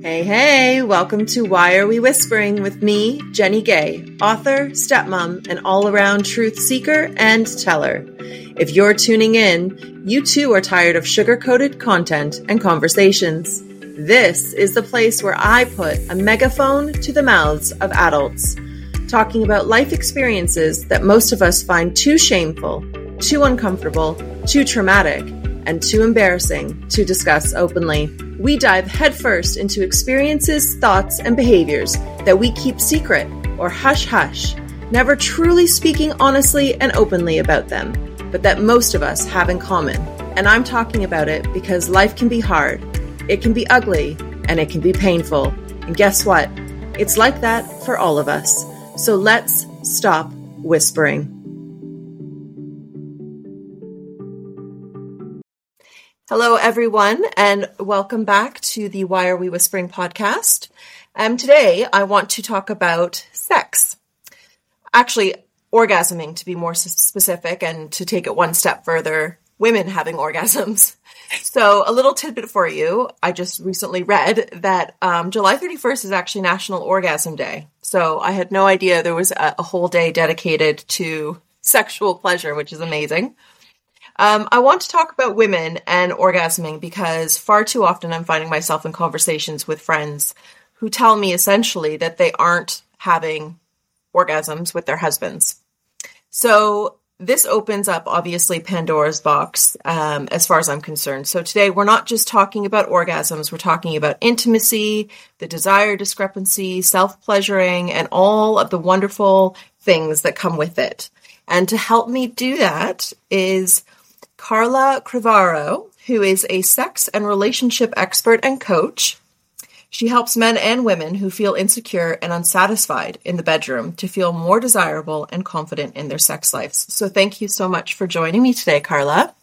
Hey, hey, welcome to Why Are We Whispering with me, Jennie Gay, author, stepmom, and all around truth seeker and teller. If you're tuning in, you too are tired of sugar coated content and conversations. This is the place where I put a megaphone to the mouths of adults, talking about life experiences that most of us find too shameful, too uncomfortable, too traumatic, and too embarrassing to discuss openly. We dive headfirst into experiences, thoughts, and behaviors that we keep secret or hush hush, never truly speaking honestly and openly about them, but that most of us have in common. And I'm talking about it because life can be hard, it can be ugly, and it can be painful. And guess what? It's like that for all of us. So let's stop whispering. Hello, everyone, and welcome back to the Why Are We Whispering podcast. Um, today, I want to talk about sex. Actually, orgasming, to be more specific, and to take it one step further, women having orgasms. So, a little tidbit for you. I just recently read that um, July 31st is actually National Orgasm Day. So, I had no idea there was a, a whole day dedicated to sexual pleasure, which is amazing. Um, I want to talk about women and orgasming because far too often I'm finding myself in conversations with friends who tell me essentially that they aren't having orgasms with their husbands. So this opens up obviously Pandora's box um, as far as I'm concerned. So today we're not just talking about orgasms, we're talking about intimacy, the desire discrepancy, self pleasuring, and all of the wonderful things that come with it. And to help me do that is Carla Crivaro, who is a sex and relationship expert and coach. She helps men and women who feel insecure and unsatisfied in the bedroom to feel more desirable and confident in their sex lives. So, thank you so much for joining me today, Carla.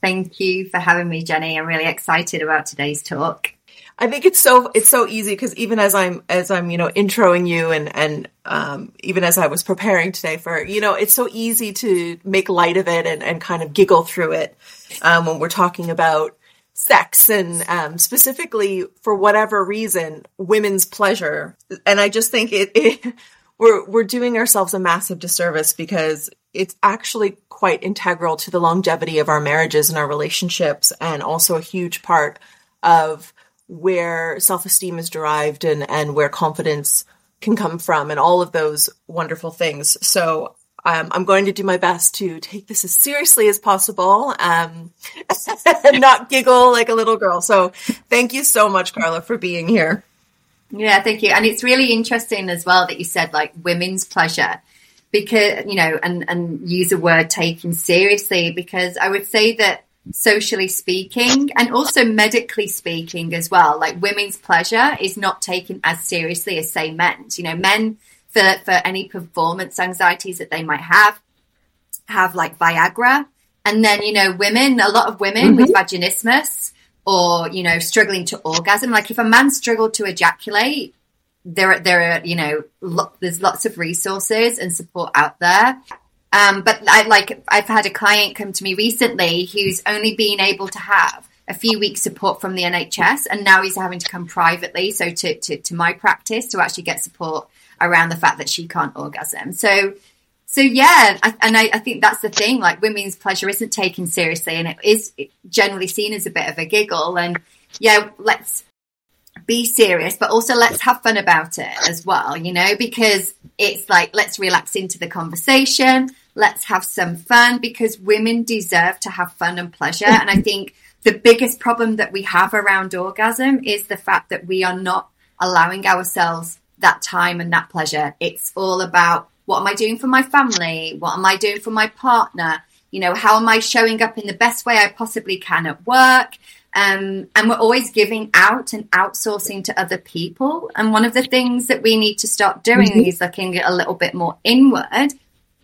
Thank you for having me, Jennie. I'm really excited about today's talk. I think it's so it's so easy because even as I'm as I'm you know introing you and and um, even as I was preparing today for you know it's so easy to make light of it and and kind of giggle through it um, when we're talking about sex and um, specifically for whatever reason women's pleasure. And I just think it, it we're we're doing ourselves a massive disservice because it's actually quite integral to the longevity of our marriages and our relationships and also a huge part of where self-esteem is derived and and where confidence can come from and all of those wonderful things. So um, i'm going to do my best to take this as seriously as possible um, and not giggle like a little girl. So thank you so much carla for being here. Yeah thank you. And it's really interesting as well that you said like women's pleasure because you know and and use the word taken seriously because i would say that socially speaking and also medically speaking as well. Like women's pleasure is not taken as seriously as say men's. You know men for for any performance anxieties that they might have have like viagra. And then you know women a lot of women mm-hmm. with vaginismus or you know struggling to orgasm like if a man struggled to ejaculate there there are you know lo- there's lots of resources and support out there um, but I like I've had a client come to me recently who's only been able to have a few weeks support from the NHS, and now he's having to come privately, so to to, to my practice to actually get support around the fact that she can't orgasm. So so yeah, I, and I, I, think that's the thing. Like women's pleasure isn't taken seriously, and it is generally seen as a bit of a giggle. And yeah, let's be serious, but also let's have fun about it as well. You know, because it's like let's relax into the conversation. Let's have some fun because women deserve to have fun and pleasure. And I think the biggest problem that we have around orgasm is the fact that we are not allowing ourselves that time and that pleasure. It's all about what am I doing for my family? What am I doing for my partner? You know, how am I showing up in the best way I possibly can at work? Um, and we're always giving out and outsourcing to other people. And one of the things that we need to start doing mm-hmm. is looking a little bit more inward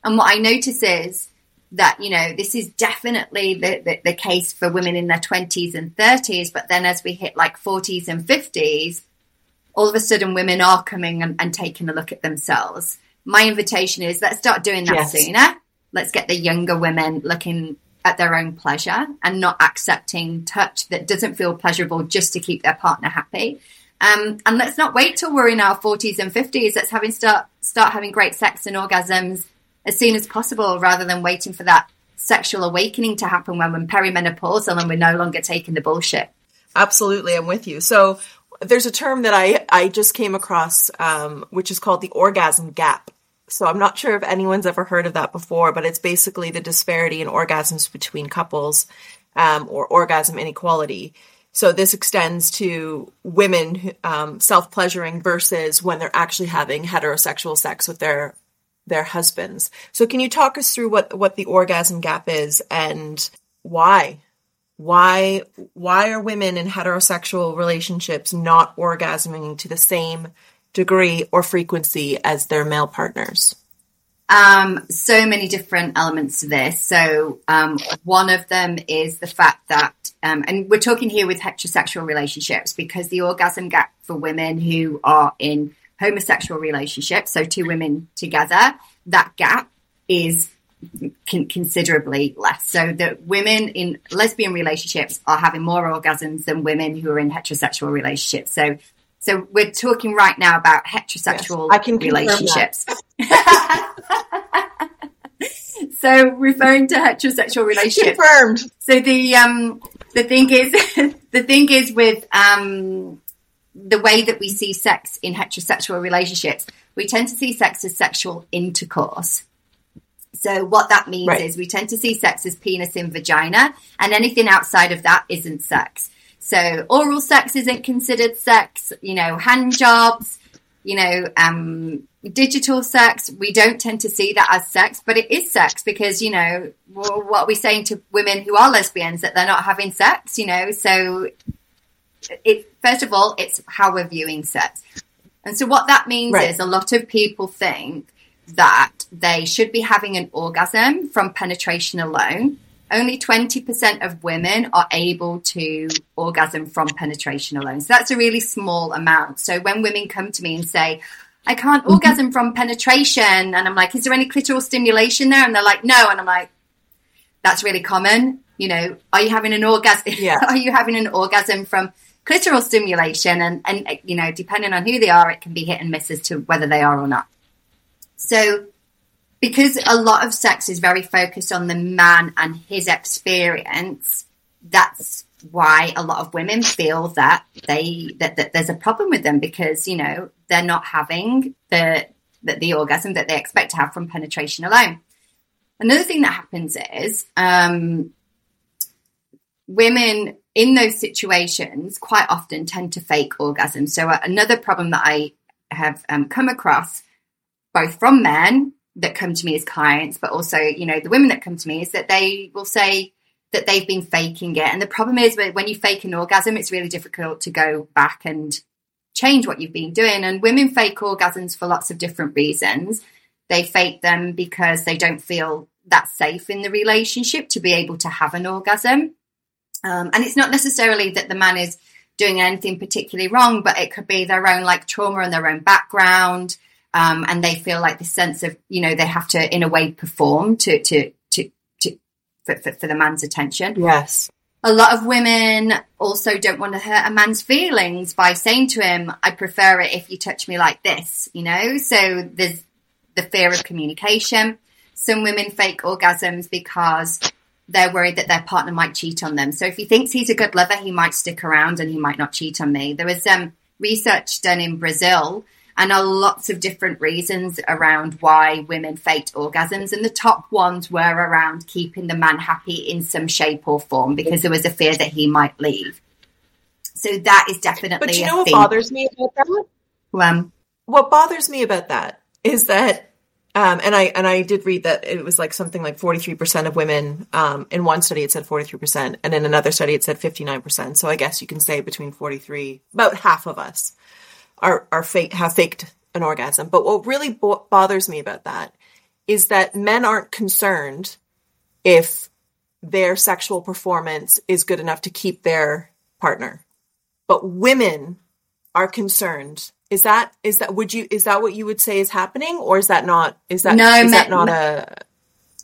and what I notice is that, you know, this is definitely the, the, the case for women in their 20s and 30s. But then as we hit like 40s and 50s, all of a sudden women are coming and, and taking a look at themselves. My invitation is let's start doing that yes. sooner. Let's get the younger women looking at their own pleasure and not accepting touch that doesn't feel pleasurable just to keep their partner happy. Um, and let's not wait till we're in our 40s and 50s. Let's having start start having great sex and orgasms as soon as possible, rather than waiting for that sexual awakening to happen when we're perimenopausal and we're no longer taking the bullshit. Absolutely, I'm with you. So there's a term that I I just came across, um, which is called the orgasm gap. So I'm not sure if anyone's ever heard of that before, but it's basically the disparity in orgasms between couples um, or orgasm inequality. So this extends to women um, self pleasuring versus when they're actually having heterosexual sex with their their husbands. So can you talk us through what what the orgasm gap is and why? Why why are women in heterosexual relationships not orgasming to the same degree or frequency as their male partners? Um, so many different elements to this. So um, one of them is the fact that, um, and we're talking here with heterosexual relationships because the orgasm gap for women who are in homosexual relationships, so two women together, that gap is con- considerably less. So that women in lesbian relationships are having more orgasms than women who are in heterosexual relationships. So so we're talking right now about heterosexual yes, I can relationships. so referring to heterosexual relationships. Confirmed. So the um the thing is the thing is with um the way that we see sex in heterosexual relationships, we tend to see sex as sexual intercourse. So what that means right. is we tend to see sex as penis in vagina, and anything outside of that isn't sex. So oral sex isn't considered sex. You know, hand jobs. You know, um, digital sex. We don't tend to see that as sex, but it is sex because you know what are we saying to women who are lesbians that they're not having sex? You know, so it first of all, it's how we're viewing sex. And so what that means right. is a lot of people think that they should be having an orgasm from penetration alone. Only 20% of women are able to orgasm from penetration alone. So that's a really small amount. So when women come to me and say, I can't mm-hmm. orgasm from penetration, and I'm like, is there any clitoral stimulation there? And they're like, no. And I'm like, that's really common. You know, are you having an orgasm? Yeah. are you having an orgasm from clitoral stimulation and, and you know depending on who they are it can be hit and miss as to whether they are or not so because a lot of sex is very focused on the man and his experience that's why a lot of women feel that they that, that there's a problem with them because you know they're not having the, the the orgasm that they expect to have from penetration alone another thing that happens is um, women in those situations quite often tend to fake orgasms. So uh, another problem that I have um, come across, both from men that come to me as clients, but also you know the women that come to me, is that they will say that they've been faking it. And the problem is when you fake an orgasm, it's really difficult to go back and change what you've been doing. And women fake orgasms for lots of different reasons. They fake them because they don't feel that safe in the relationship to be able to have an orgasm. Um, and it's not necessarily that the man is doing anything particularly wrong, but it could be their own like trauma and their own background. Um, and they feel like the sense of, you know, they have to in a way perform to, to, to, to, for, for, for the man's attention. Yes. A lot of women also don't want to hurt a man's feelings by saying to him, I prefer it if you touch me like this, you know? So there's the fear of communication. Some women fake orgasms because they're worried that their partner might cheat on them. So if he thinks he's a good lover, he might stick around and he might not cheat on me. There was um, research done in Brazil and are lots of different reasons around why women faked orgasms. And the top ones were around keeping the man happy in some shape or form because there was a fear that he might leave. So that is definitely. But you know what thing. bothers me about that? Um, what bothers me about that is that um, and I and I did read that it was like something like 43% of women um, in one study it said 43% and in another study it said 59%. So I guess you can say between 43 about half of us are are fake have faked an orgasm. But what really bo- bothers me about that is that men aren't concerned if their sexual performance is good enough to keep their partner. But women are concerned is that is that would you is that what you would say is happening, or is that not is that no, is men, that not a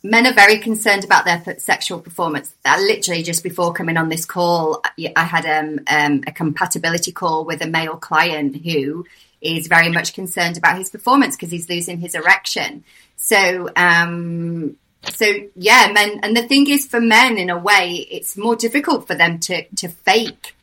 men are very concerned about their sexual performance. Uh, literally, just before coming on this call, I had um, um, a compatibility call with a male client who is very much concerned about his performance because he's losing his erection. So, um, so yeah, men. And the thing is, for men, in a way, it's more difficult for them to to fake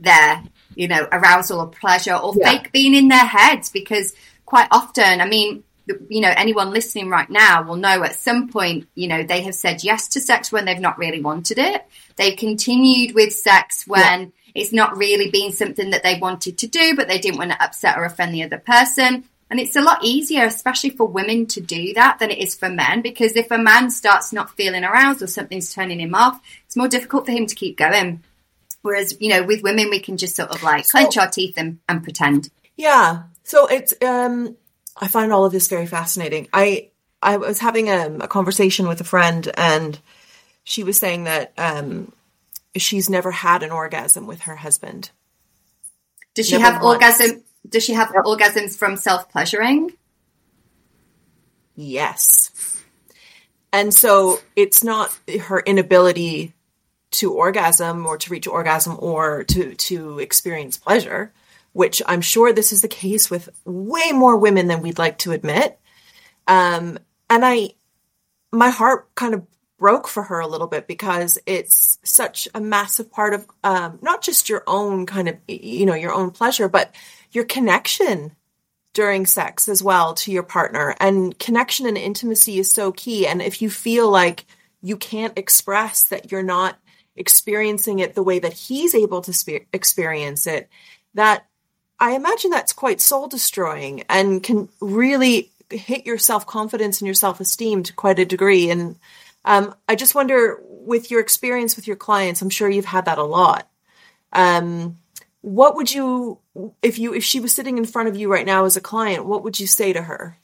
their, you know, arousal or pleasure or yeah. fake being in their heads because quite often, I mean, you know, anyone listening right now will know at some point, you know, they have said yes to sex when they've not really wanted it. They've continued with sex when yeah. it's not really been something that they wanted to do, but they didn't want to upset or offend the other person. And it's a lot easier, especially for women to do that than it is for men, because if a man starts not feeling aroused or something's turning him off, it's more difficult for him to keep going. Whereas, you know, with women, we can just sort of like so, clench our teeth and, and pretend. Yeah. So it's, um, I find all of this very fascinating. I I was having a, a conversation with a friend, and she was saying that um, she's never had an orgasm with her husband. Does she never have once. orgasm? Does she have yep. orgasms from self pleasuring? Yes. And so it's not her inability to orgasm or to reach orgasm or to to experience pleasure which I'm sure this is the case with way more women than we'd like to admit. Um, and I, my heart kind of broke for her a little bit because it's such a massive part of um, not just your own kind of, you know, your own pleasure, but your connection during sex as well to your partner. And connection and intimacy is so key. And if you feel like you can't express that you're not experiencing it the way that he's able to spe- experience it, that I imagine that's quite soul destroying and can really hit your self confidence and your self esteem to quite a degree. And um, I just wonder, with your experience with your clients, I'm sure you've had that a lot. Um, what would you, if you, if she was sitting in front of you right now as a client, what would you say to her?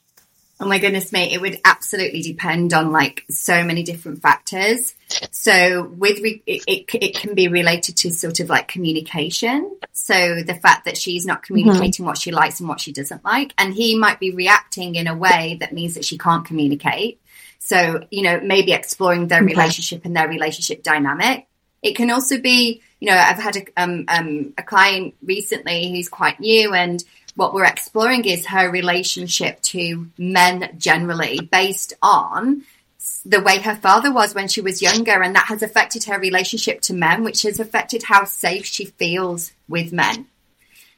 Oh my goodness, mate! It would absolutely depend on like so many different factors. So with re- it, it, it, can be related to sort of like communication. So the fact that she's not mm-hmm. communicating mm-hmm. what she likes and what she doesn't like, and he might be reacting in a way that means that she can't communicate. So you know, maybe exploring their okay. relationship and their relationship dynamic. It can also be, you know, I've had a, um, um, a client recently who's quite new and what we're exploring is her relationship to men generally based on the way her father was when she was younger and that has affected her relationship to men which has affected how safe she feels with men um,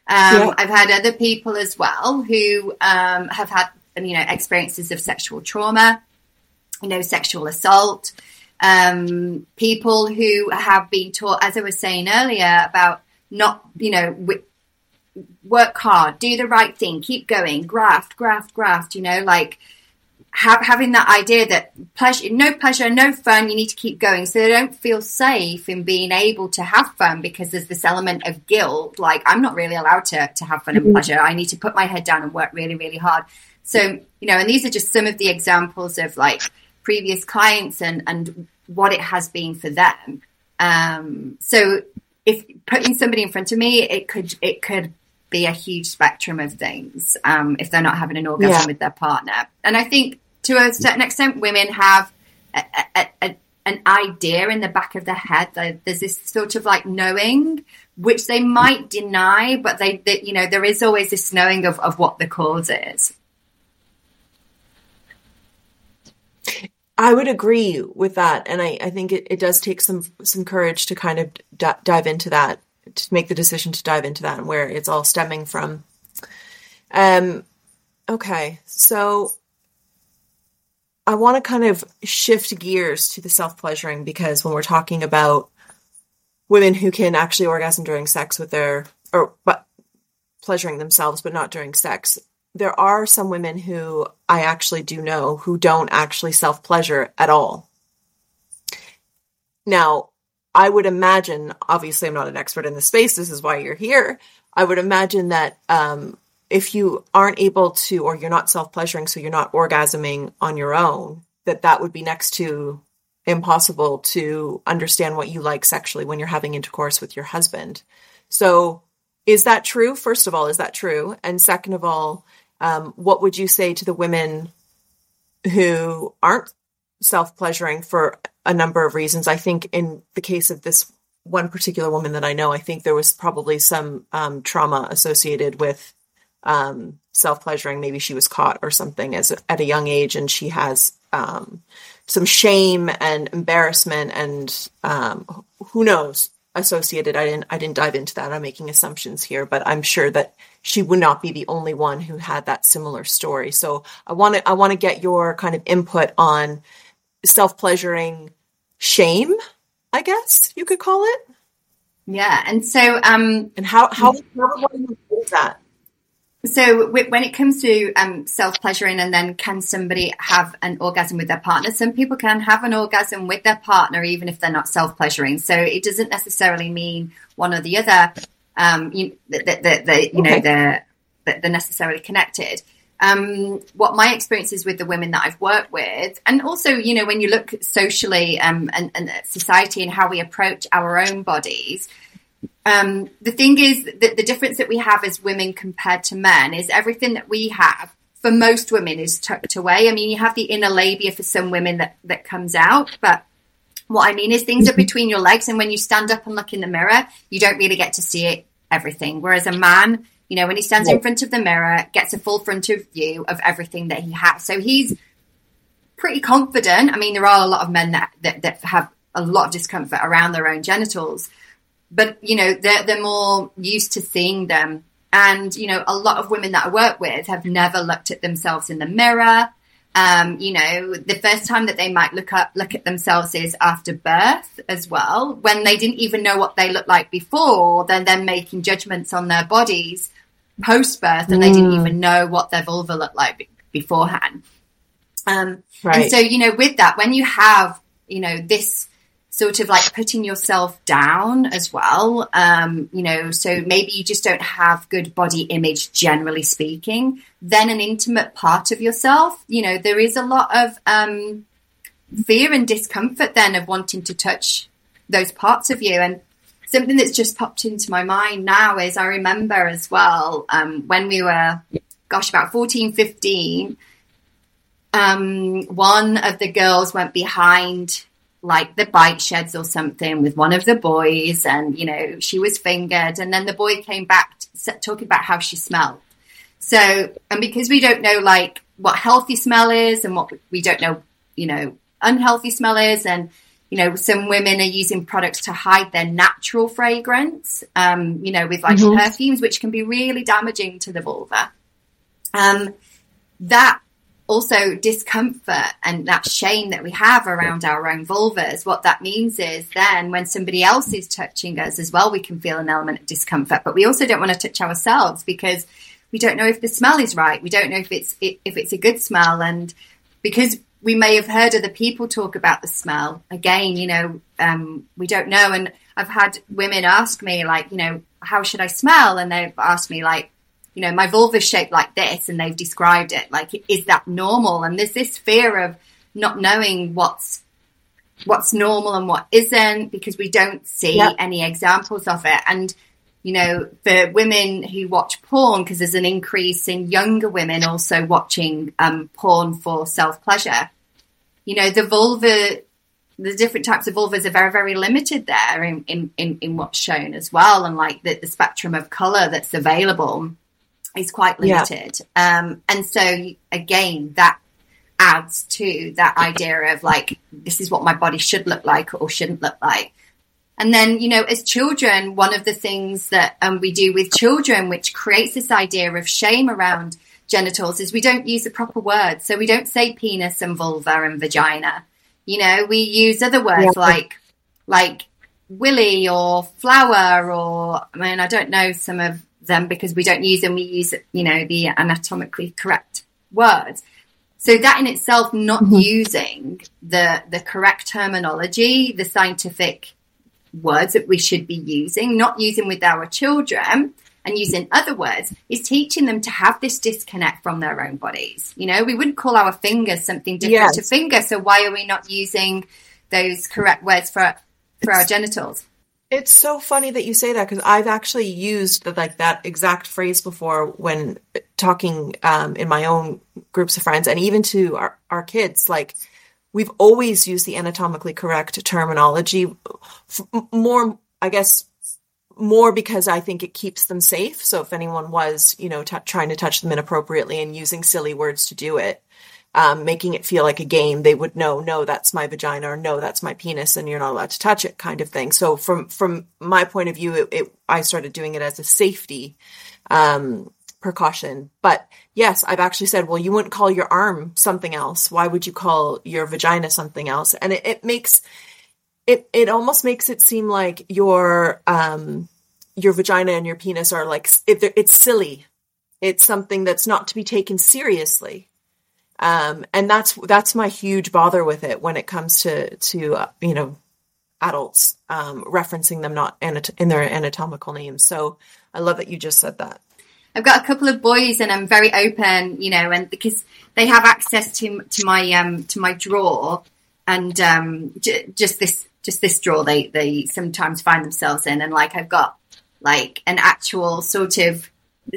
yeah. i've had other people as well who um, have had you know experiences of sexual trauma you know sexual assault um, people who have been taught as i was saying earlier about not you know work hard, do the right thing, keep going, graft, graft, graft, you know, like have, having that idea that pleasure, no pleasure, no fun, you need to keep going. So they don't feel safe in being able to have fun because there's this element of guilt. Like, I'm not really allowed to, to have fun and mm-hmm. pleasure. I need to put my head down and work really, really hard. So, you know, and these are just some of the examples of like previous clients and, and what it has been for them. Um, so if putting somebody in front of me, it could, it could be a huge spectrum of things um, if they're not having an orgasm yeah. with their partner. And I think to a certain extent, women have a, a, a, an idea in the back of their head. There's this sort of like knowing, which they might deny, but they, they you know, there is always this knowing of, of what the cause is. I would agree with that, and I, I think it, it does take some some courage to kind of d- dive into that to make the decision to dive into that and where it's all stemming from. Um, okay, so I want to kind of shift gears to the self pleasuring because when we're talking about women who can actually orgasm during sex with their or but pleasuring themselves but not during sex, there are some women who I actually do know who don't actually self pleasure at all. Now, I would imagine, obviously, I'm not an expert in the space. This is why you're here. I would imagine that um, if you aren't able to, or you're not self pleasuring, so you're not orgasming on your own, that that would be next to impossible to understand what you like sexually when you're having intercourse with your husband. So, is that true? First of all, is that true? And second of all, um, what would you say to the women who aren't self pleasuring for a number of reasons. I think in the case of this one particular woman that I know, I think there was probably some um, trauma associated with um, self pleasuring. Maybe she was caught or something as at a young age, and she has um, some shame and embarrassment, and um, who knows associated. I didn't I didn't dive into that. I'm making assumptions here, but I'm sure that she would not be the only one who had that similar story. So I want to I want to get your kind of input on self pleasuring shame. I guess you could call it. Yeah, and so um, and how how, how that? So when it comes to um, self pleasuring, and then can somebody have an orgasm with their partner? Some people can have an orgasm with their partner even if they're not self pleasuring. So it doesn't necessarily mean one or the other. Um, you, that, that, that, you okay. know they're they're necessarily connected. Um, what my experience is with the women that I've worked with, and also you know when you look socially um, and, and society and how we approach our own bodies um, the thing is that the difference that we have as women compared to men is everything that we have for most women is tucked away. I mean, you have the inner labia for some women that, that comes out, but what I mean is things are between your legs. And when you stand up and look in the mirror, you don't really get to see it, everything. Whereas a man, you know, when he stands in front of the mirror, gets a full front of view of everything that he has. So he's pretty confident. I mean, there are a lot of men that, that, that have a lot of discomfort around their own genitals but you know they're they're more used to seeing them and you know a lot of women that i work with have never looked at themselves in the mirror um, you know the first time that they might look up look at themselves is after birth as well when they didn't even know what they looked like before then they're making judgments on their bodies post birth and mm. they didn't mm. even know what their vulva looked like beforehand um, right. and so you know with that when you have you know this sort of like putting yourself down as well. Um, you know, so maybe you just don't have good body image, generally speaking. Then an intimate part of yourself, you know, there is a lot of um, fear and discomfort then of wanting to touch those parts of you. And something that's just popped into my mind now is I remember as well um, when we were, gosh, about 14, 15. Um, one of the girls went behind like the bike sheds or something with one of the boys and you know she was fingered and then the boy came back talking about how she smelled so and because we don't know like what healthy smell is and what we don't know you know unhealthy smell is and you know some women are using products to hide their natural fragrance um you know with like mm-hmm. perfumes which can be really damaging to the vulva um that also discomfort and that shame that we have around our own vulvas, what that means is then when somebody else is touching us as well, we can feel an element of discomfort. But we also don't want to touch ourselves because we don't know if the smell is right. We don't know if it's if it's a good smell, and because we may have heard other people talk about the smell. Again, you know, um, we don't know. And I've had women ask me like, you know, how should I smell? And they've asked me like, you know, my vulva is shaped like this and they've described it. Like, is that normal? And there's this fear of not knowing what's, what's normal and what isn't because we don't see yep. any examples of it. And, you know, for women who watch porn, because there's an increase in younger women also watching um, porn for self pleasure, you know, the vulva, the different types of vulvas are very, very limited there in, in, in, in what's shown as well. And like the, the spectrum of color that's available is quite limited. Yeah. Um, and so again, that adds to that idea of like, this is what my body should look like or shouldn't look like. And then, you know, as children, one of the things that um, we do with children, which creates this idea of shame around genitals, is we don't use the proper words. So we don't say penis and vulva and vagina. You know, we use other words yeah. like, like willy or flower or, I mean, I don't know some of them because we don't use them. We use, you know, the anatomically correct words. So that in itself, not mm-hmm. using the the correct terminology, the scientific words that we should be using, not using with our children and using other words, is teaching them to have this disconnect from their own bodies. You know, we wouldn't call our fingers something different yes. to finger, so why are we not using those correct words for for our genitals? It's so funny that you say that because I've actually used like that exact phrase before when talking um, in my own groups of friends and even to our, our kids. Like we've always used the anatomically correct terminology more, I guess, more because I think it keeps them safe. So if anyone was, you know, t- trying to touch them inappropriately and using silly words to do it, um, making it feel like a game, they would know, no, that's my vagina or no, that's my penis and you're not allowed to touch it kind of thing. So from, from my point of view, it, it I started doing it as a safety, um, precaution. But yes, I've actually said, well, you wouldn't call your arm something else. Why would you call your vagina something else? And it, it makes, it, it almost makes it seem like your, um, your vagina and your penis are like, it, it's silly. It's something that's not to be taken seriously. Um, and that's that's my huge bother with it when it comes to to uh, you know adults um, referencing them not in their anatomical names. So I love that you just said that. I've got a couple of boys, and I'm very open, you know, and because they have access to to my um to my drawer, and um j- just this just this drawer they they sometimes find themselves in, and like I've got like an actual sort of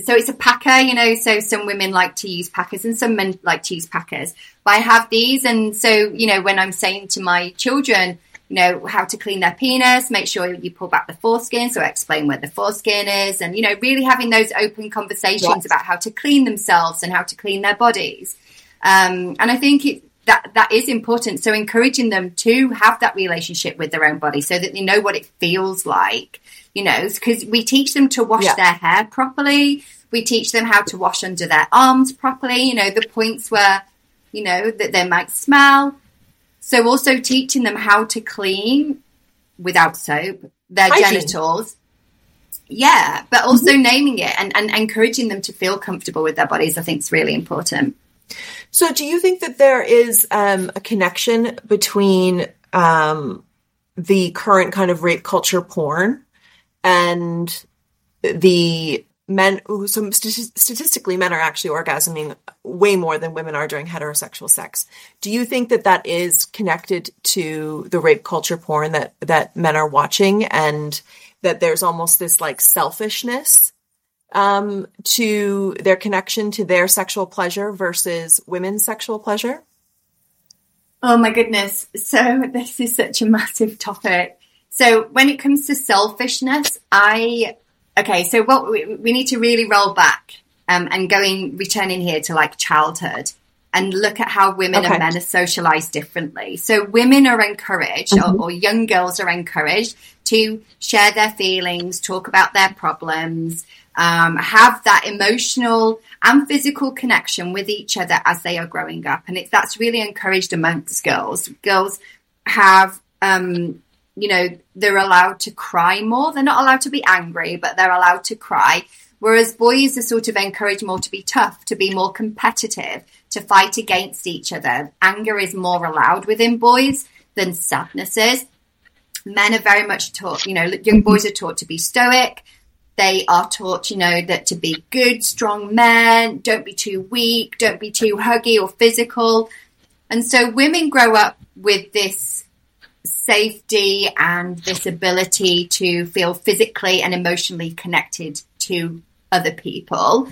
so it's a packer, you know. So some women like to use packers and some men like to use packers. But I have these, and so you know, when I'm saying to my children, you know, how to clean their penis, make sure you pull back the foreskin. So I explain where the foreskin is, and you know, really having those open conversations yes. about how to clean themselves and how to clean their bodies. Um, and I think it, that that is important. So encouraging them to have that relationship with their own body, so that they know what it feels like you know, because we teach them to wash yeah. their hair properly. We teach them how to wash under their arms properly, you know, the points where, you know, that they might smell. So also teaching them how to clean without soap their Hygiene. genitals. Yeah, but also mm-hmm. naming it and, and encouraging them to feel comfortable with their bodies, I think is really important. So, do you think that there is um, a connection between um, the current kind of rape culture porn and the men so statistically men are actually orgasming way more than women are during heterosexual sex. Do you think that that is connected to the rape culture porn that that men are watching and that there's almost this like selfishness um, to their connection to their sexual pleasure versus women's sexual pleasure oh my goodness so this is such a massive topic so when it comes to selfishness, I okay. So what we, we need to really roll back um, and going returning here to like childhood and look at how women okay. and men are socialized differently. So women are encouraged, mm-hmm. or, or, young girls are encouraged to share their feelings, talk about their problems, um, have that emotional and physical connection with each other as they are growing up, and it's that's really encouraged amongst girls. Girls have um, you know, they're allowed to cry more. They're not allowed to be angry, but they're allowed to cry. Whereas boys are sort of encouraged more to be tough, to be more competitive, to fight against each other. Anger is more allowed within boys than sadness is. Men are very much taught, you know, young boys are taught to be stoic. They are taught, you know, that to be good, strong men, don't be too weak, don't be too huggy or physical. And so women grow up with this safety and this ability to feel physically and emotionally connected to other people.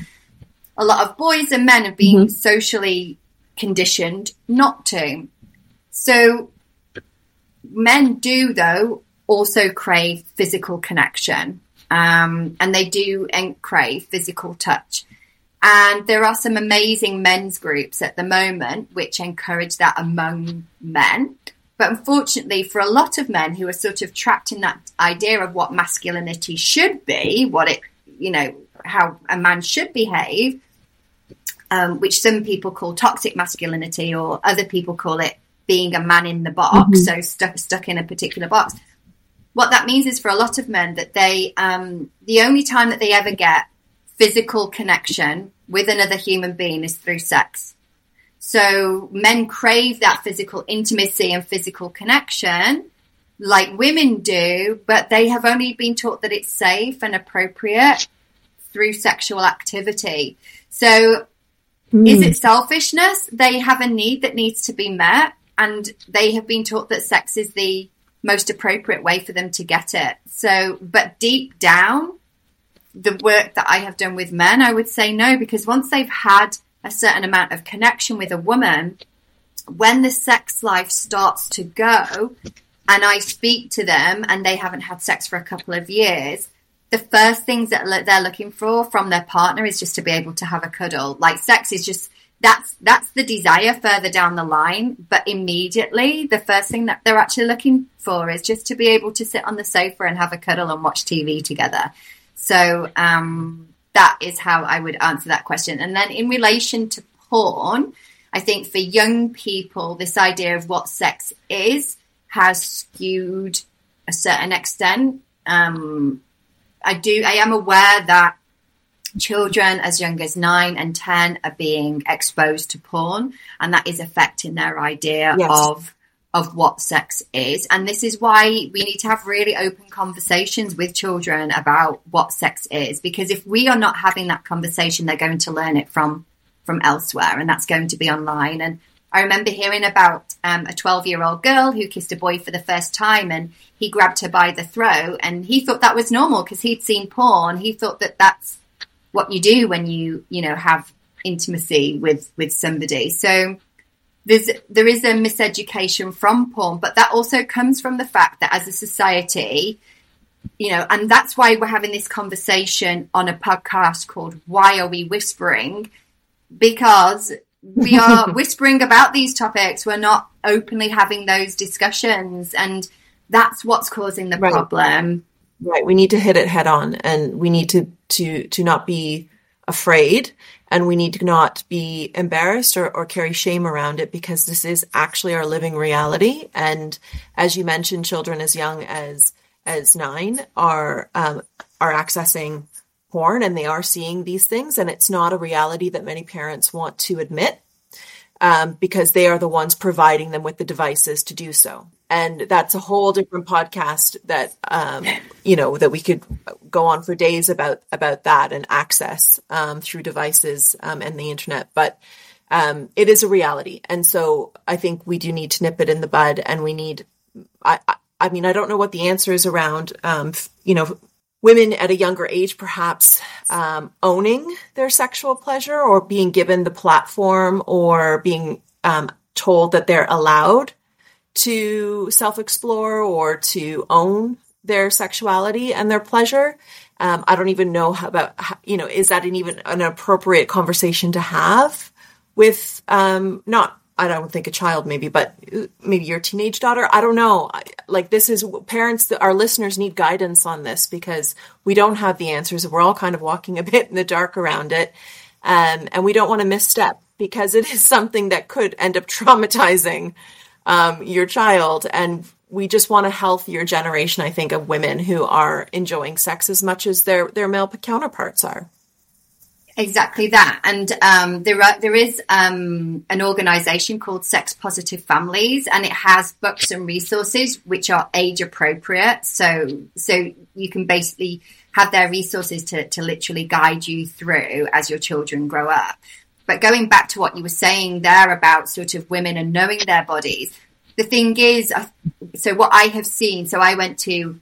A lot of boys and men have been mm-hmm. socially conditioned not to. So men do though also crave physical connection. Um, and they do crave physical touch. And there are some amazing men's groups at the moment which encourage that among men. But unfortunately, for a lot of men who are sort of trapped in that idea of what masculinity should be, what it, you know, how a man should behave, um, which some people call toxic masculinity, or other people call it being a man in the box, mm-hmm. so stuck stuck in a particular box. What that means is for a lot of men that they, um, the only time that they ever get physical connection with another human being is through sex. So men crave that physical intimacy and physical connection like women do, but they have only been taught that it's safe and appropriate through sexual activity. So mm. is it selfishness? They have a need that needs to be met and they have been taught that sex is the most appropriate way for them to get it. So, but deep down, the work that I have done with men, I would say no, because once they've had a certain amount of connection with a woman, when the sex life starts to go and I speak to them and they haven't had sex for a couple of years, the first things that they're looking for from their partner is just to be able to have a cuddle. Like sex is just that's that's the desire further down the line, but immediately the first thing that they're actually looking for is just to be able to sit on the sofa and have a cuddle and watch TV together. So um, that is how I would answer that question. And then in relation to porn, I think for young people, this idea of what sex is has skewed a certain extent. Um, I do, I am aware that children as young as nine and 10 are being exposed to porn, and that is affecting their idea yes. of of what sex is. And this is why we need to have really open conversations with children about what sex is. Because if we are not having that conversation, they're going to learn it from from elsewhere, and that's going to be online. And I remember hearing about um, a 12 year old girl who kissed a boy for the first time and he grabbed her by the throat and he thought that was normal because he'd seen porn. He thought that that's what you do when you, you know, have intimacy with, with somebody. So there's, there is a miseducation from porn, but that also comes from the fact that as a society, you know, and that's why we're having this conversation on a podcast called Why Are We Whispering? Because we are whispering about these topics. We're not openly having those discussions. And that's what's causing the right. problem. Right. We need to hit it head on and we need to, to, to not be afraid and we need to not be embarrassed or, or carry shame around it because this is actually our living reality. And as you mentioned, children as young as, as nine are, um, are accessing porn and they are seeing these things and it's not a reality that many parents want to admit um, because they are the ones providing them with the devices to do so. And that's a whole different podcast that um, you know that we could go on for days about about that and access um, through devices um, and the internet. But um, it is a reality, and so I think we do need to nip it in the bud, and we need. I, I mean, I don't know what the answer is around, um, you know, women at a younger age perhaps um, owning their sexual pleasure or being given the platform or being told that they're allowed to self explore or to own their sexuality and their pleasure. Um, I don't even know how about, how, you know, is that an even an appropriate conversation to have with um, not I don't think a child maybe, but maybe your teenage daughter. I don't know. Like this is parents, our listeners need guidance on this because we don't have the answers. We're all kind of walking a bit in the dark around it. Um, and we don't want to misstep because it is something that could end up traumatizing um, your child. And we just want a healthier generation, I think, of women who are enjoying sex as much as their, their male counterparts are. Exactly that, and um, there are, there is um, an organisation called Sex Positive Families, and it has books and resources which are age appropriate. So so you can basically have their resources to to literally guide you through as your children grow up. But going back to what you were saying there about sort of women and knowing their bodies, the thing is, so what I have seen. So I went to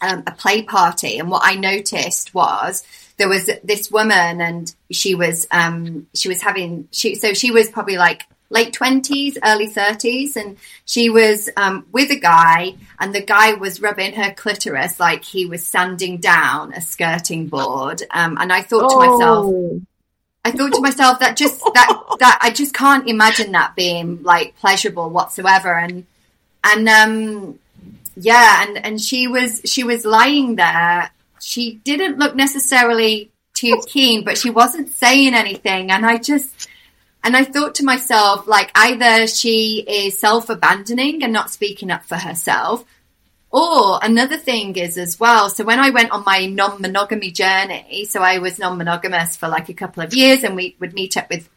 um, a play party, and what I noticed was there was this woman and she was um she was having she so she was probably like late 20s early 30s and she was um, with a guy and the guy was rubbing her clitoris like he was sanding down a skirting board um, and i thought to oh. myself i thought to myself that just that that i just can't imagine that being like pleasurable whatsoever and and um yeah and and she was she was lying there she didn't look necessarily too keen, but she wasn't saying anything. And I just, and I thought to myself, like, either she is self abandoning and not speaking up for herself, or another thing is as well. So when I went on my non monogamy journey, so I was non monogamous for like a couple of years and we would meet up with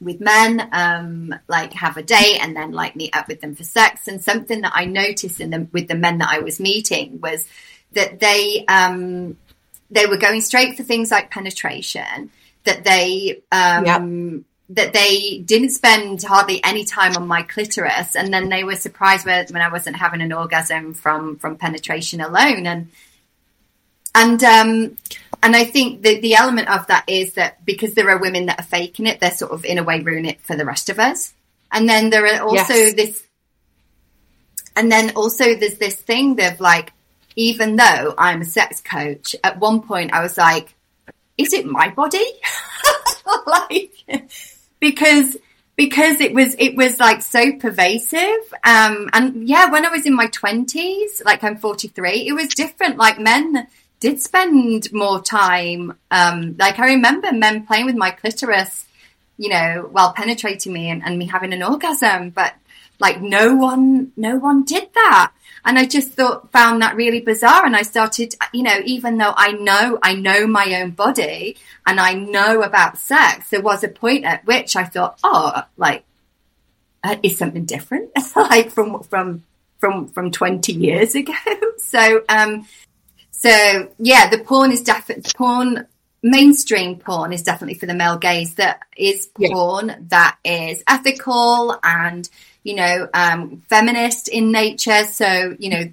with men, um, like have a date and then like meet up with them for sex. And something that I noticed in them with the men that I was meeting was that they um, they were going straight for things like penetration. That they um, yep. That they didn't spend hardly any time on my clitoris, and then they were surprised when, when I wasn't having an orgasm from from penetration alone. And and um, and I think the the element of that is that because there are women that are faking it, they're sort of in a way ruining it for the rest of us. And then there are also Yes. this, and then also there's this thing of like, even though I'm a sex coach, at one point I was like, is it my body? like, because because it was it was like so pervasive. Um and yeah when i was in my 20s like i'm 43 it was different. Like men did spend more time um like i remember men playing with my clitoris you know while penetrating me and, and me having an orgasm but like no one no one did that and i just thought found that really bizarre. And i started you know even though i know i know my own body and i know about sex there was a point at which i thought oh like uh, is something different? Like from from from from 20 years ago. So um so yeah the porn is definitely porn mainstream porn is definitely for the male gaze that is Yeah. porn that is ethical and you know um feminist in nature so you know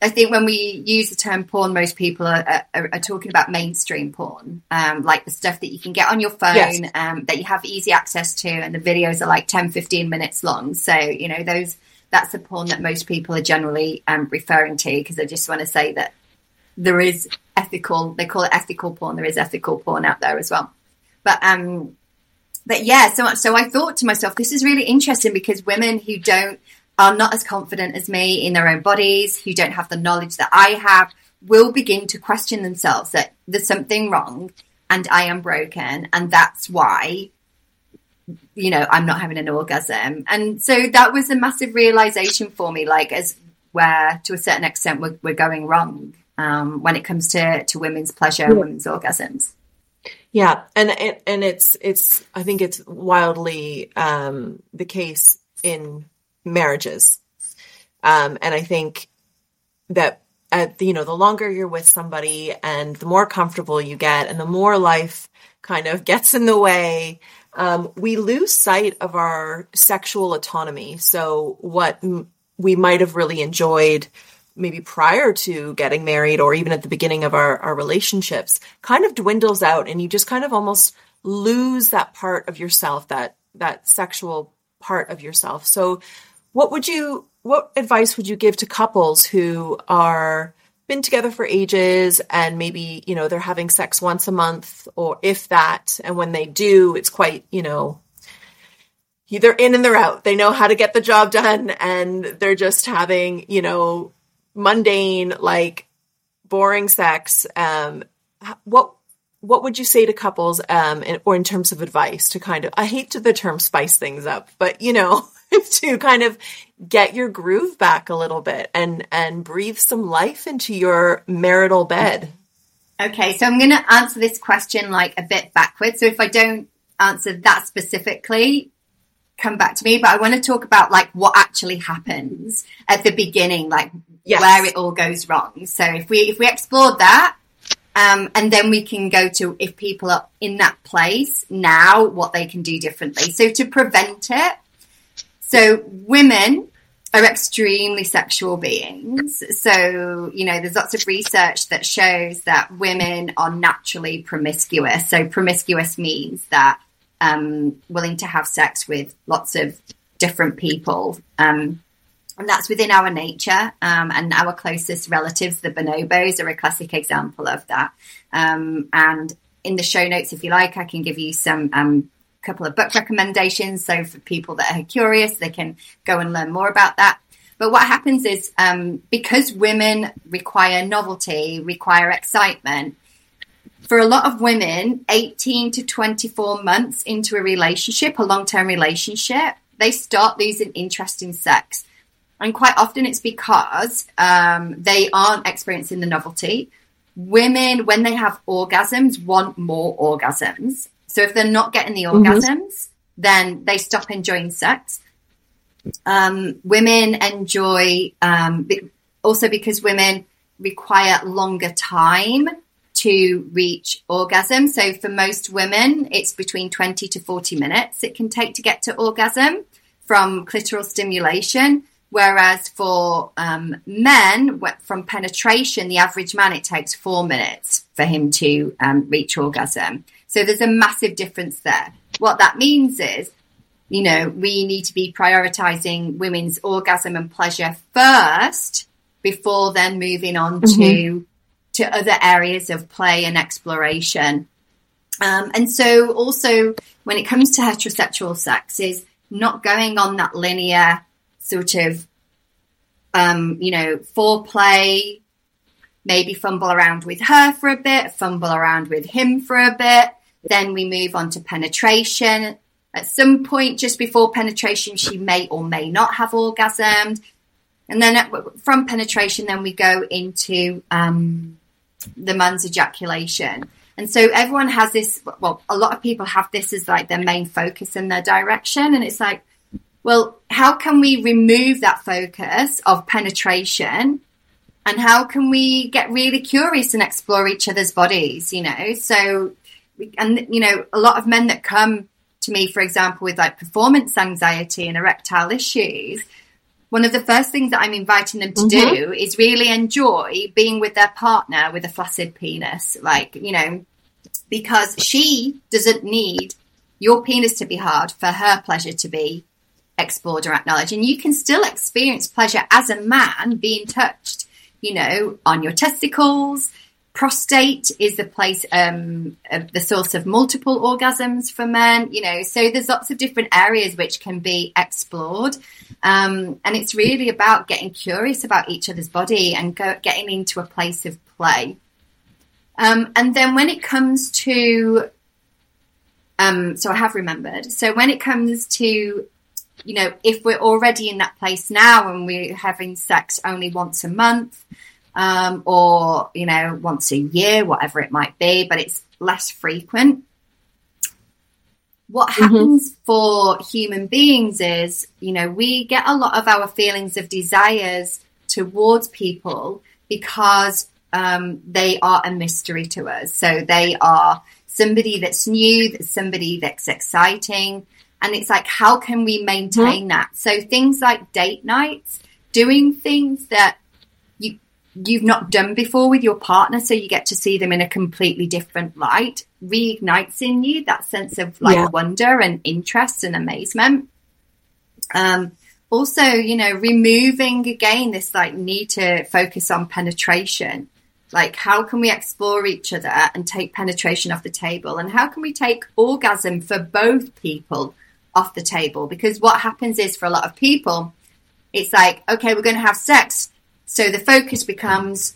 I think when we use the term porn, most people are, are, are talking about mainstream porn, um, like the stuff that you can get on your phone, Yes. um, that you have easy access to, and the videos are like 10, 15 minutes long. So, you know, those that's the porn that most people are generally um, referring to because I just want to say that there is ethical, they call it ethical porn, there is ethical porn out there as well. But, um, but yeah, so so I thought to myself, this is really interesting because women who don't are not as confident as me in their own bodies, who don't have the knowledge that I have, will begin to question themselves that there's something wrong and I am broken, and that's why you know I'm not having an orgasm. And so that was a massive realization for me, like as where to a certain extent we're, we're going wrong um, when it comes to to women's pleasure and women's orgasms. Yeah, and and, and it's it's I think it's wildly um, the case in marriages, um, and I think that at you know the longer you're with somebody and the more comfortable you get and the more life kind of gets in the way um, we lose sight of our sexual autonomy. So what m- we might have really enjoyed maybe prior to getting married or even at the beginning of our, our relationships kind of dwindles out and you just kind of almost lose that part of yourself that that sexual part of yourself. So what would you what advice would you give to couples who are been together for ages and maybe you know they're having sex once a month or if that and when they do it's quite you know they're in and they're out. They know how to get the job done and they're just having you know mundane like boring sex um what what would you say to couples um in, or in terms of advice to kind of i hate to the term spice things up but you know to kind of get your groove back a little bit and and breathe some life into your marital bed Okay, so I'm going to answer this question like a bit backwards. So if I don't answer that specifically, come back to me. But I want to talk about like what actually happens at the beginning, like Yes. where it all goes wrong. So if we if we explore that, um, and then we can go to if people are in that place now, what they can do differently. So to prevent it, so women are extremely sexual beings. So, you know, there's lots of research that shows that women are naturally promiscuous. So, promiscuous means that um, willing to have sex with lots of different people. Um, and that's within our nature. Um, and our closest relatives, the bonobos, are a classic example of that. Um, and in the show notes, if you like, I can give you some um, couple of book recommendations. So for people that are curious, they can go and learn more about that. But what happens is um, because women require novelty, require excitement, for a lot of women, 18 to 24 months into a relationship, a long term relationship, they start losing interest in sex. And quite often it's because um, they aren't experiencing the novelty. Women, when they have orgasms, want more orgasms. So if they're not getting the orgasms, then they stop enjoying sex. Um, women enjoy, um, also because women require longer time to reach orgasm. So for most women, it's between 20 to 40 minutes it can take to get to orgasm from clitoral stimulation. Whereas for um, men, from penetration, the average man, it takes four minutes for him to um, reach orgasm. So there's a massive difference there. What that means is you know, we need to be prioritizing women's orgasm and pleasure first before then moving on mm-hmm. to to other areas of play and exploration. Um, and so also when it comes to heterosexual sex is not going on that linear sort of um, you know, foreplay, maybe fumble around with her for a bit, fumble around with him for a bit. Then we move on to penetration. At some point, just before penetration, she may or may not have orgasmed. And then at, from penetration, then we go into um, the man's ejaculation. And so everyone has this, well, a lot of people have this as like their main focus and their direction. And it's like, well, how can we remove that focus of penetration and how can we get really curious and explore each other's bodies you know so and you know a lot of men that come to me for example with like performance anxiety and erectile issues one of the first things that i'm inviting them to mm-hmm. do is really enjoy being with their partner with a flaccid penis like you know because she doesn't need your penis to be hard for her pleasure to be explored or acknowledged and you can still experience pleasure as a man being touched you know, on your testicles. Prostate is the place, um, the source of multiple orgasms for men, you know, so there's lots of different areas which can be explored. Um, and it's really about getting curious about each other's body and go, getting into a place of play. Um, and then when it comes to, um, so I have remembered. So when it comes to you know, if we're already in that place now and we're having sex only once a month, um, or, you know, once a year, whatever it might be, but it's less frequent. What mm-hmm. happens mm-hmm. for human beings is, you know, we get a lot of our feelings of desires towards people because um, they are a mystery to us. So they are somebody that's new, that's somebody that's exciting. And it's like, how can we maintain mm-hmm. that? So things like date nights, doing things that you've not done before with your partner, so you get to see them in a completely different light, reignites in you that sense of like yeah. wonder and interest and amazement. Um, also, you know, removing again this like need to focus on penetration. Like, how can we explore each other and take penetration off the table? And how can we take orgasm for both people off the table because what happens is for a lot of people, it's like, okay, we're going to have sex. So the focus becomes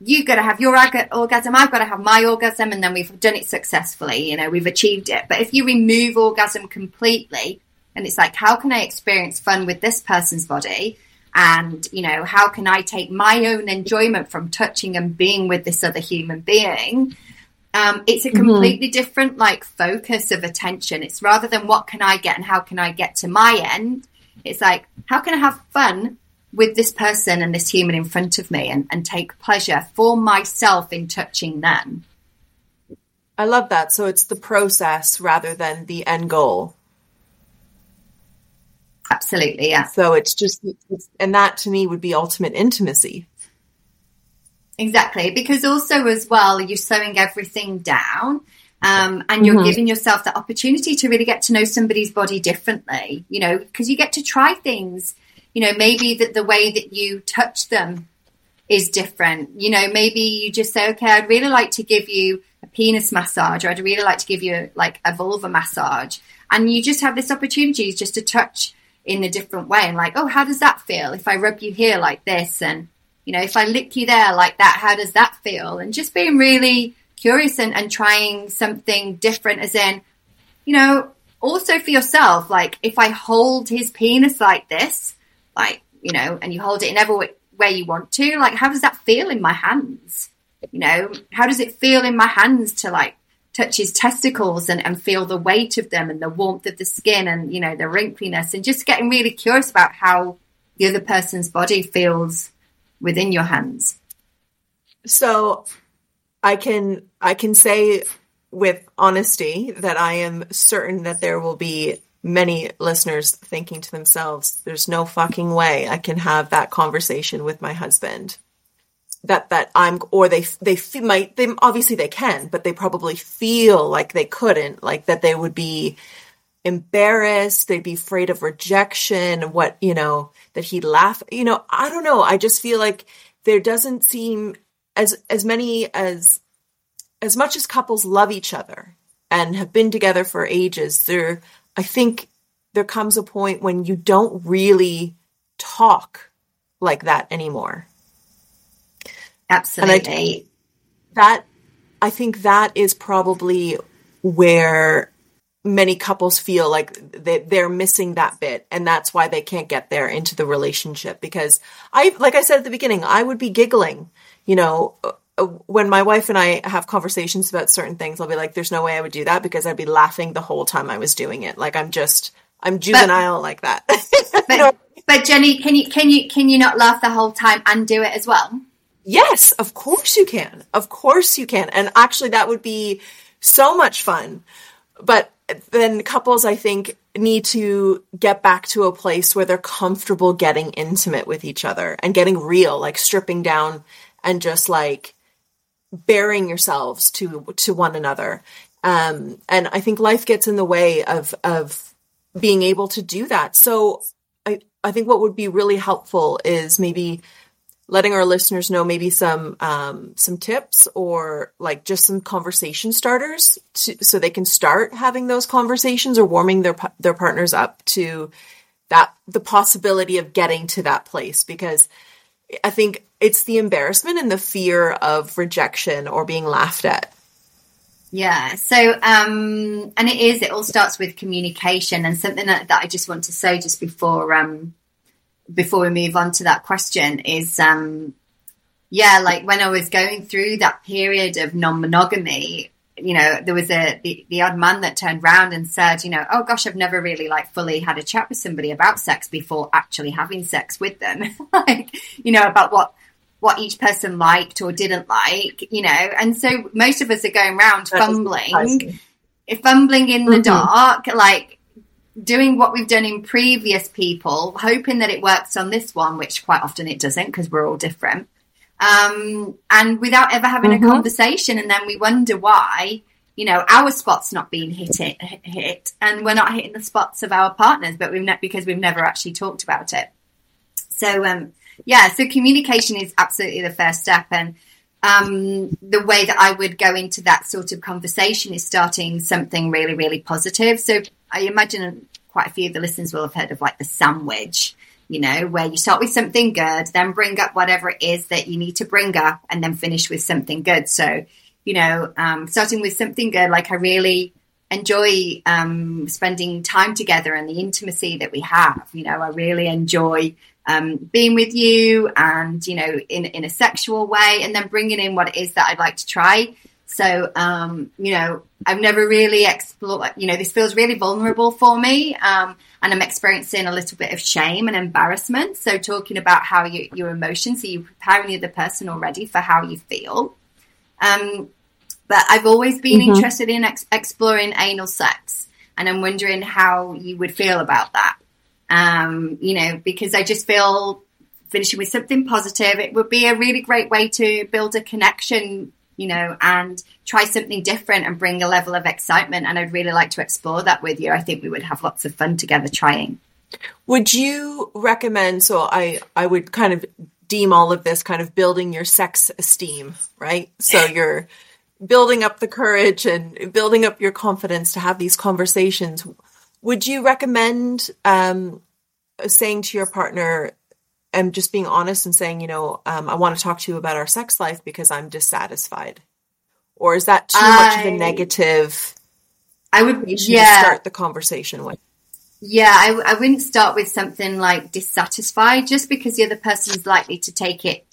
you got to have your orgasm, I've got to have my orgasm, and then we've done it successfully. You know, we've achieved it. But if you remove orgasm completely, and it's like, how can I experience fun with this person's body? And, you know, how can I take my own enjoyment from touching and being with this other human being? Um, it's a mm-hmm. completely mm-hmm. different like focus of attention. It's rather than what can I get and how can I get to my end. It's like how can I have fun with this person and this human in front of me and, and take pleasure for myself in touching them. I love that. So it's the process rather than the end goal. Absolutely, yeah. So it's just, it's, and that to me would be ultimate intimacy. Exactly, because also as well, you're slowing everything down. Um, and you're mm-hmm. giving yourself the opportunity to really get to know somebody's body differently, you know, because you get to try things, you know, maybe that the way that you touch them is different. You know, maybe you just say, okay, I'd really like to give you a penis massage, or I'd really like to give you like a vulva massage. And you just have this opportunity just to touch in a different way and like, oh, how does that feel if I rub you here like this? And you know, if I lick you there like that, how does that feel? And just being really curious and, and trying something different as in, you know, also for yourself, like if I hold his penis like this, like, you know, and you hold it in every way you want to, like, how does that feel in my hands? You know, how does it feel in my hands to like touch his testicles and, and feel the weight of them and the warmth of the skin and, you know, the wrinkliness and just getting really curious about how the other person's body feels within your hands. So I can I can say with honesty that I am certain that there will be many listeners thinking to themselves there's no fucking way I can have that conversation with my husband that that I'm or they they might they obviously they can but they probably feel like they couldn't like that they would be embarrassed, they'd be afraid of rejection, what, you know, that he'd laugh. You know, I don't know. I just feel like there doesn't seem as as many as as much as couples love each other and have been together for ages, there I think there comes a point when you don't really talk like that anymore. Absolutely. I, that I think that is probably where many couples feel like they, they're missing that bit and that's why they can't get there into the relationship because i like i said at the beginning i would be giggling you know when my wife and i have conversations about certain things i'll be like there's no way i would do that because i'd be laughing the whole time i was doing it. Like i'm just i'm juvenile but, like that. But, but Jennie can you can you can you not laugh the whole time and do it as well? Yes of course you can. Of course you can. And actually that would be so much fun. But then couples, I think, need to get back to a place where they're comfortable getting intimate with each other and getting real, like stripping down and just like bearing yourselves to to one another. Um, and I think life gets in the way of of being able to do that. So I I think what would be really helpful is maybe letting our listeners know maybe some um, some tips or like just some conversation starters to, so they can start having those conversations or warming their their partners up to that the possibility of getting to that place because I think it's the embarrassment and the fear of rejection or being laughed at. Yeah. So, um, and it is, it all starts with communication and something that, that I just want to say just before, um, before we move on to that question is um yeah like when i was going through that period of non-monogamy you know there was a the, the odd man that turned around and said you know oh gosh i've never really like fully had a chat with somebody about sex before actually having sex with them like you know about what what each person liked or didn't like you know and so most of us are going around fumbling fumbling in the mm-hmm. dark like doing what we've done in previous people, hoping that it works on this one, which quite often it doesn't because we're all different. Um, and without ever having mm-hmm. a conversation, and then we wonder why, you know, our spot's not being hit, it, hit, and we're not hitting the spots of our partners, but we've ne- because we've never actually talked about it. So, um, yeah, so communication is absolutely the first step, and um, the way that I would go into that sort of conversation is starting something really, really positive. So I imagine quite a few of the listeners will have heard of like the sandwich, you know, where you start with something good, then bring up whatever it is that you need to bring up, and then finish with something good. So, you know, um, starting with something good, like I really enjoy um, spending time together and the intimacy that we have. You know, I really enjoy um, being with you and, you know, in, in a sexual way, and then bringing in what it is that I'd like to try. So, um, you know, I've never really explored, you know, this feels really vulnerable for me. Um, and I'm experiencing a little bit of shame and embarrassment. So, talking about how you, your emotions, so you're preparing the other person already for how you feel. Um, but I've always been mm-hmm. interested in ex- exploring anal sex. And I'm wondering how you would feel about that. Um, you know, because I just feel finishing with something positive, it would be a really great way to build a connection, you know, and try something different and bring a level of excitement. And I'd really like to explore that with you. I think we would have lots of fun together trying. Would you recommend? So I, I would kind of deem all of this kind of building your sex esteem, right? So you're building up the courage and building up your confidence to have these conversations. Would you recommend um, saying to your partner and just being honest and saying, you know, um, I want to talk to you about our sex life because I'm dissatisfied? Or is that too I, much of a negative? I would yeah. start the conversation with. Yeah, I, I wouldn't start with something like dissatisfied just because the other person is likely to take it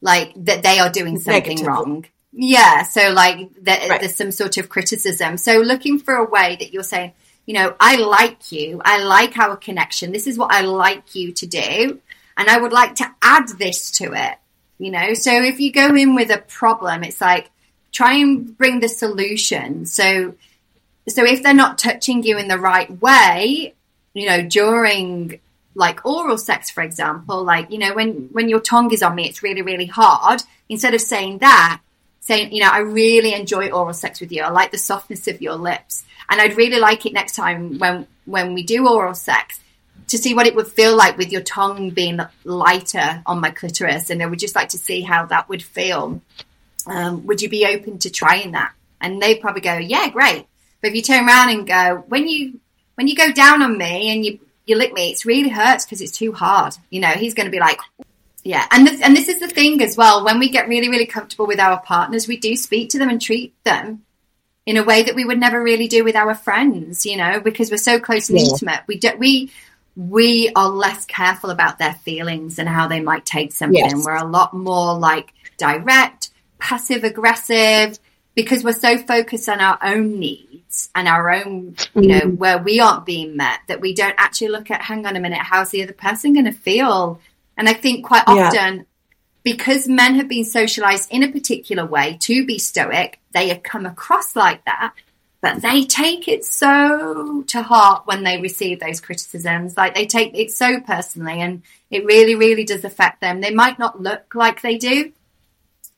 like that they are doing something wrong. Yeah, so like that, right. there's some sort of criticism. So looking for a way that you're saying, you know, I like you, I like our connection. This is what I like you to do, and I would like to add this to it. You know, so if you go in with a problem, it's like try and bring the solution. So, so if they're not touching you in the right way, you know, during like oral sex, for example, like, you know, when, when your tongue is on me, it's really, really hard. Instead of saying that, saying, you know, I really enjoy oral sex with you. I like the softness of your lips. And I'd really like it next time when, when we do oral sex to see what it would feel like with your tongue being lighter on my clitoris. And I would just like to see how that would feel. Um, would you be open to trying that? And they probably go, yeah, great. But if you turn around and go, when you, when you go down on me and you, you lick me, it's really hurts because it's too hard. You know, he's going to be like, yeah, and this, and this is the thing as well. When we get really, really comfortable with our partners, we do speak to them and treat them in a way that we would never really do with our friends. You know, because we're so close and yeah. intimate. We do, we we are less careful about their feelings and how they might take something. Yes. We're a lot more like direct, passive aggressive, because we're so focused on our own needs and our own, you know, mm. where we aren't being met that we don't actually look at, hang on a minute, how's the other person going to feel? And I think quite often, yeah. because men have been socialized in a particular way to be stoic, they have come across like that, but they take it so to heart when they receive those criticisms. Like they take it so personally and it really, really does affect them. They might not look like they do.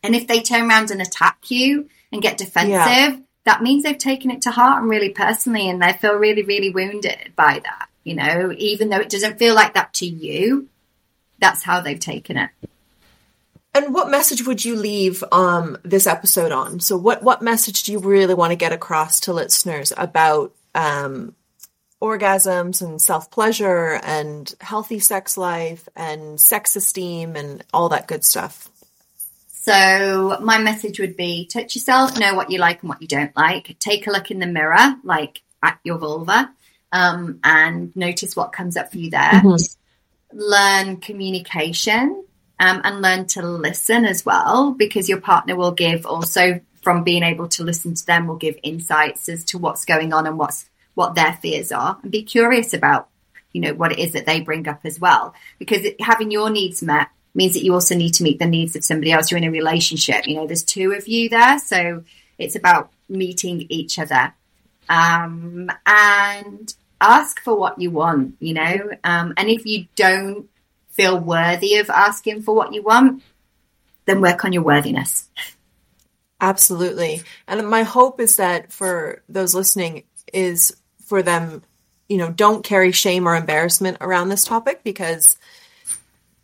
And if they turn around and attack you and get defensive, yeah. that means they've taken it to heart and really personally and they feel really, really wounded by that. You know, even though it doesn't feel like that to you, that's how they've taken it. And what message would you leave um, this episode on? So, what what message do you really want to get across to listeners about um, orgasms and self pleasure and healthy sex life and sex esteem and all that good stuff? So, my message would be touch yourself, know what you like and what you don't like. Take a look in the mirror, like at your vulva, um, and notice what comes up for you there. Mm-hmm learn communication um, and learn to listen as well, because your partner will give also from being able to listen to them will give insights as to what's going on and what's what their fears are, and be curious about you know what it is that they bring up as well, because having your needs met means that you also need to meet the needs of somebody else. You're in a relationship, you know, there's two of you there, so it's about meeting each other. Um, and ask for what you want, you know? Um, and if you don't feel worthy of asking for what you want, then work on your worthiness. Absolutely. And my hope is that for those listening is for them, you know, don't carry shame or embarrassment around this topic because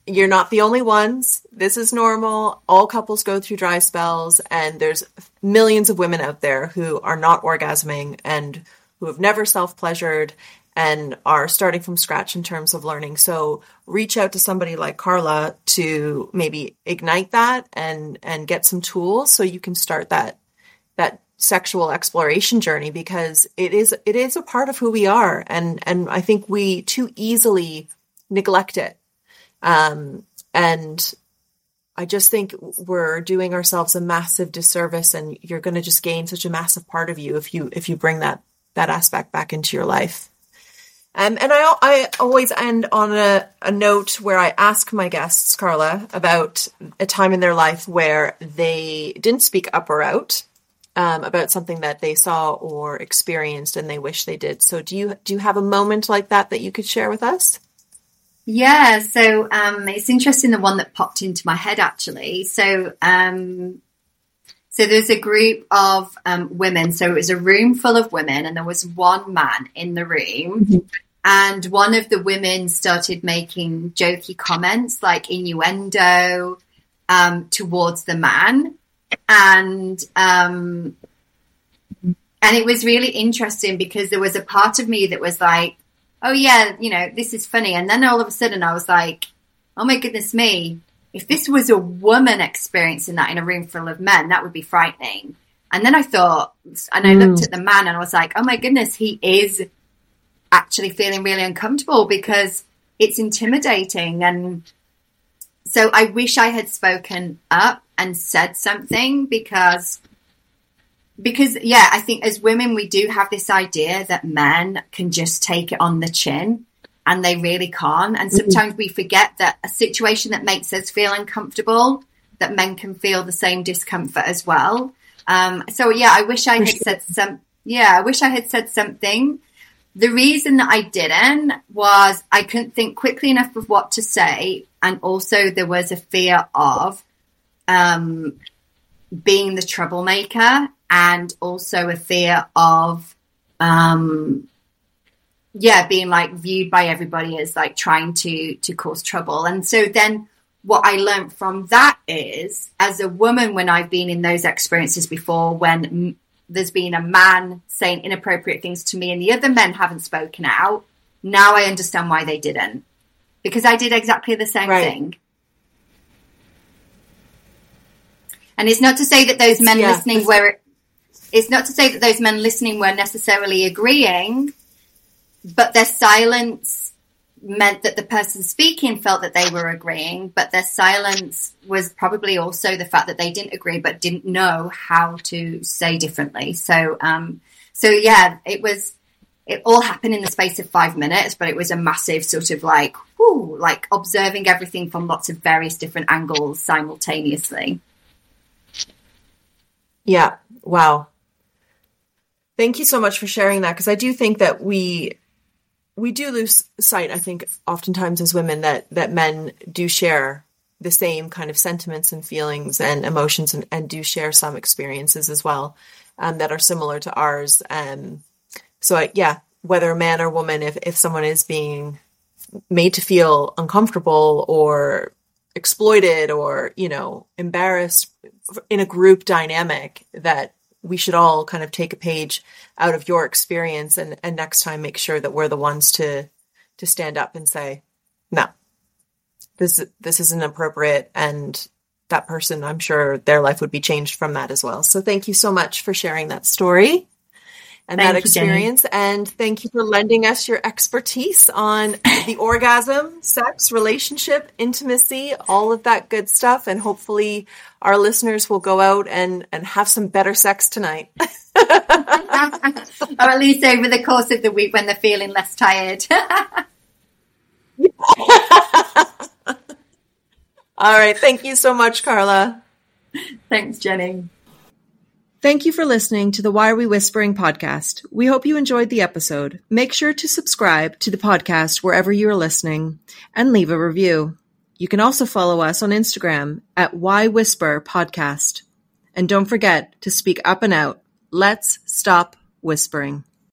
you're not the only ones. This is normal. All couples go through dry spells and there's millions of women out there who are not orgasming and who have never self pleasured and are starting from scratch in terms of learning. So reach out to somebody like Carla to maybe ignite that and and get some tools so you can start that that sexual exploration journey because it is it is a part of who we are and and I think we too easily neglect it. Um and I just think we're doing ourselves a massive disservice and you're going to just gain such a massive part of you if you if you bring that that aspect back into your life. Um, and I, I always end on a, a note where I ask my guests, Carla, about a time in their life where they didn't speak up or out um, about something that they saw or experienced, and they wish they did. So, do you do you have a moment like that that you could share with us? Yeah, so um, it's interesting the one that popped into my head actually. So um, so there's a group of um, women. So it was a room full of women, and there was one man in the room. And one of the women started making jokey comments, like innuendo, um, towards the man, and um, and it was really interesting because there was a part of me that was like, "Oh yeah, you know, this is funny," and then all of a sudden I was like, "Oh my goodness me, if this was a woman experiencing that in a room full of men, that would be frightening. And then I thought, and I mm. looked at the man and I was like, oh my goodness, he is actually feeling really uncomfortable because it's intimidating. And so I wish I had spoken up and said something because because yeah i think as women we do have this idea that men can just take it on the chin and they really can't. And mm-hmm. sometimes we forget that a situation that makes us feel uncomfortable, that men can feel the same discomfort as well. Um, so yeah, I wish I had said some. Yeah, I wish I had said something. The reason that I didn't was I couldn't think quickly enough of what to say, and also there was a fear of um, being the troublemaker and also a fear of um yeah being like viewed by everybody as like trying to to cause trouble. And so then what i learned from that is as a woman when i've been in those experiences before when there's been a man saying inappropriate things to me and the other men haven't spoken out now i understand why they didn't because i did exactly the same Right. thing and it's not to say that those men Yeah. listening were it's not to say that those men listening were necessarily agreeing, but their silence meant that the person speaking felt that they were agreeing, but their silence was probably also the fact that they didn't agree but didn't know how to say differently. So um so yeah, it was it all happened in the space of five minutes, but it was a massive sort of like whoo, like observing everything from lots of various different angles simultaneously. Yeah. Wow. Thank you so much for sharing that because I do think that we we do lose sight I think oftentimes as women that that men do share the same kind of sentiments and feelings and emotions and, and do share some experiences as well um, that are similar to ours. Um, so I, yeah whether a man or woman if if someone is being made to feel uncomfortable or exploited or you know embarrassed in a group dynamic that we should all kind of take a page out of your experience and, and next time make sure that we're the ones to to stand up and say no this this isn't appropriate and that person i'm sure their life would be changed from that as well. So thank you so much for sharing that story and Thank that you, experience. And thank you for lending us your expertise on the orgasm sex relationship intimacy all of that good stuff. And hopefully our listeners will go out and and have some better sex tonight. Or at least over the course of the week when they're feeling less tired. all right. Thank you so much carla. Thanks, Jennie. Thank you for listening to the Why Are We Whispering podcast. We hope you enjoyed the episode. Make sure to subscribe to the podcast wherever you are listening and leave a review. You can also follow us on Instagram at Why Whisper Podcast. And don't forget to speak up and out. Let's stop whispering.